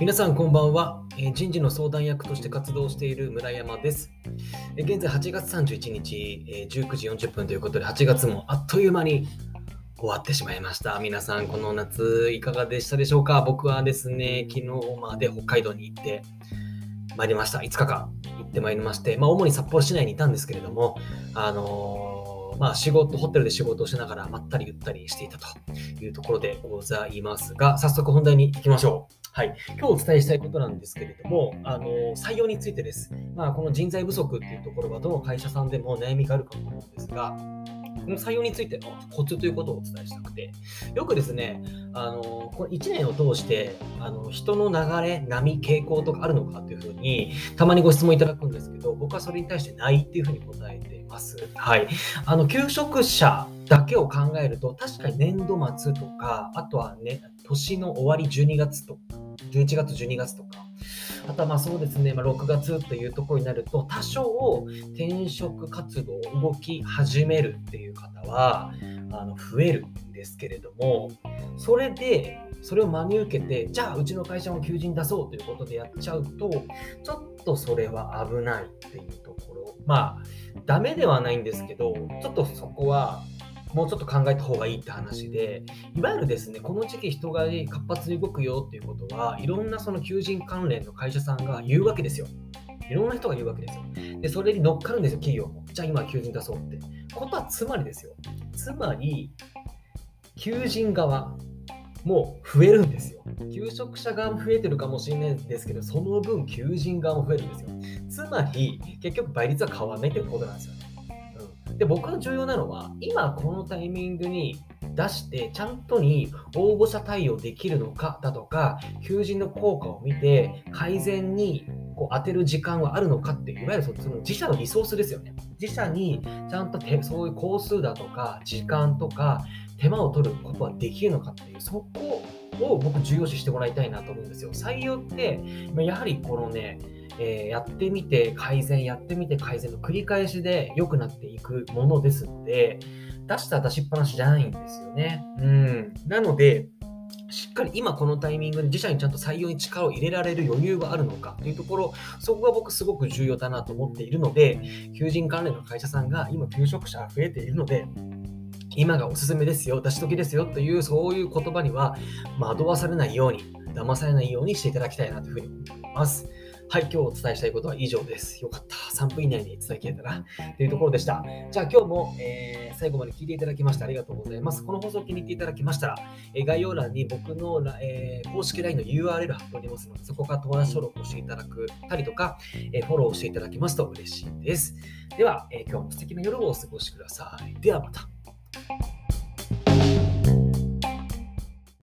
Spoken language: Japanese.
皆さんこんばんは、え人事の相談役として活動している村山です。え現在8月31日、え19時40分ということで8月もあっという間に終わってしまいました。皆さんこの夏いかがでしたでしょうか？僕はですね、昨日まで北海道に行ってまいりました。5日間行ってまいりまして、まあ主に札幌市内にいたんですけれども、あのーまあ仕事、ホテルで仕事をしながらまったりゆったりしていたというところでございますが、早速本題に行きましょう。はい、今日お伝えしたいことなんですけれども、あの採用についてです。まあ、この人材不足っていうところは、どの会社さんでも悩みがあるかと思うんですが、の採用についてのコツということをお伝えしたくて、よくですね、あのこの1年を通してあの人の流れ、波、傾向とかあるのかというふうに、たまにご質問いただくんですけど、僕はそれに対してないっていうふうに答えています。はい。あの、求職者だけを考えると、確かに年度末とか、あとはね、年の終わり12月とか、11月、12月とか、あとはまあそうですね、まあ、6月というところになると、多少転職活動、動き始めるっていう方はあの増えるんですけれども、それで、それを真に受けて、じゃあうちの会社も求人出そうということでやっちゃうと、ちょっとそれは危ないっていうところ、まあ、ダメではないんですけど、ちょっとそこはもうちょっと考えた方がいいって話で、いわゆるですね、この時期人が活発に動くよっていうことは、いろんなその求人関連の会社さんが言うわけですよ。いろんな人が言うわけですよ。で、それに乗っかるんですよ、企業も。じゃあ今求人出そうって。ことはつまりですよ。つまり、求人側も増えるんですよ。求職者側も増えてるかもしれないんですけど、その分求人側も増えるんですよ。つまり、結局倍率は変わらないってことなんですよね。で僕が重要なのは今このタイミングに出してちゃんとに応募者対応できるのかだとか求人の効果を見て改善にこう当てる時間はあるのかっていういわゆるその自社のリソースですよね。自社にちゃんとそういう工数だとか時間とか手間を取ることはできるのかっていうそこを僕重要視してもらいたいなと思うんですよ。採用ってやはりこのねえーやってみて改善、やってみて改善の繰り返しで良くなっていくものですので、出した出しっぱなしじゃないんですよね。うん。なので、しっかり今このタイミングで自社にちゃんと採用に力を入れられる余裕があるのかというところ、そこが僕すごく重要だなと思っているので、求人関連の会社さんが今求職者が増えているので、今がおすすめですよ、出し時ですよというそういう言葉には惑わされないように、騙されないようにしていただきたいなというふうに思います。はい、今日お伝えしたいことは以上です。よかった。3分以内に伝えきれたな。というところでした。じゃあ今日も、えー最後まで聞いていただきましてありがとうございます。この放送を気に入っていただきましたら、えー概要欄に僕の、えー公式 LINE の URL 貼っておりますので、そこから友達登録をしていただくたりとか、えーフォローをしていただきますと嬉しいです。では、えー今日も素敵な夜をお過ごしください。ではまた。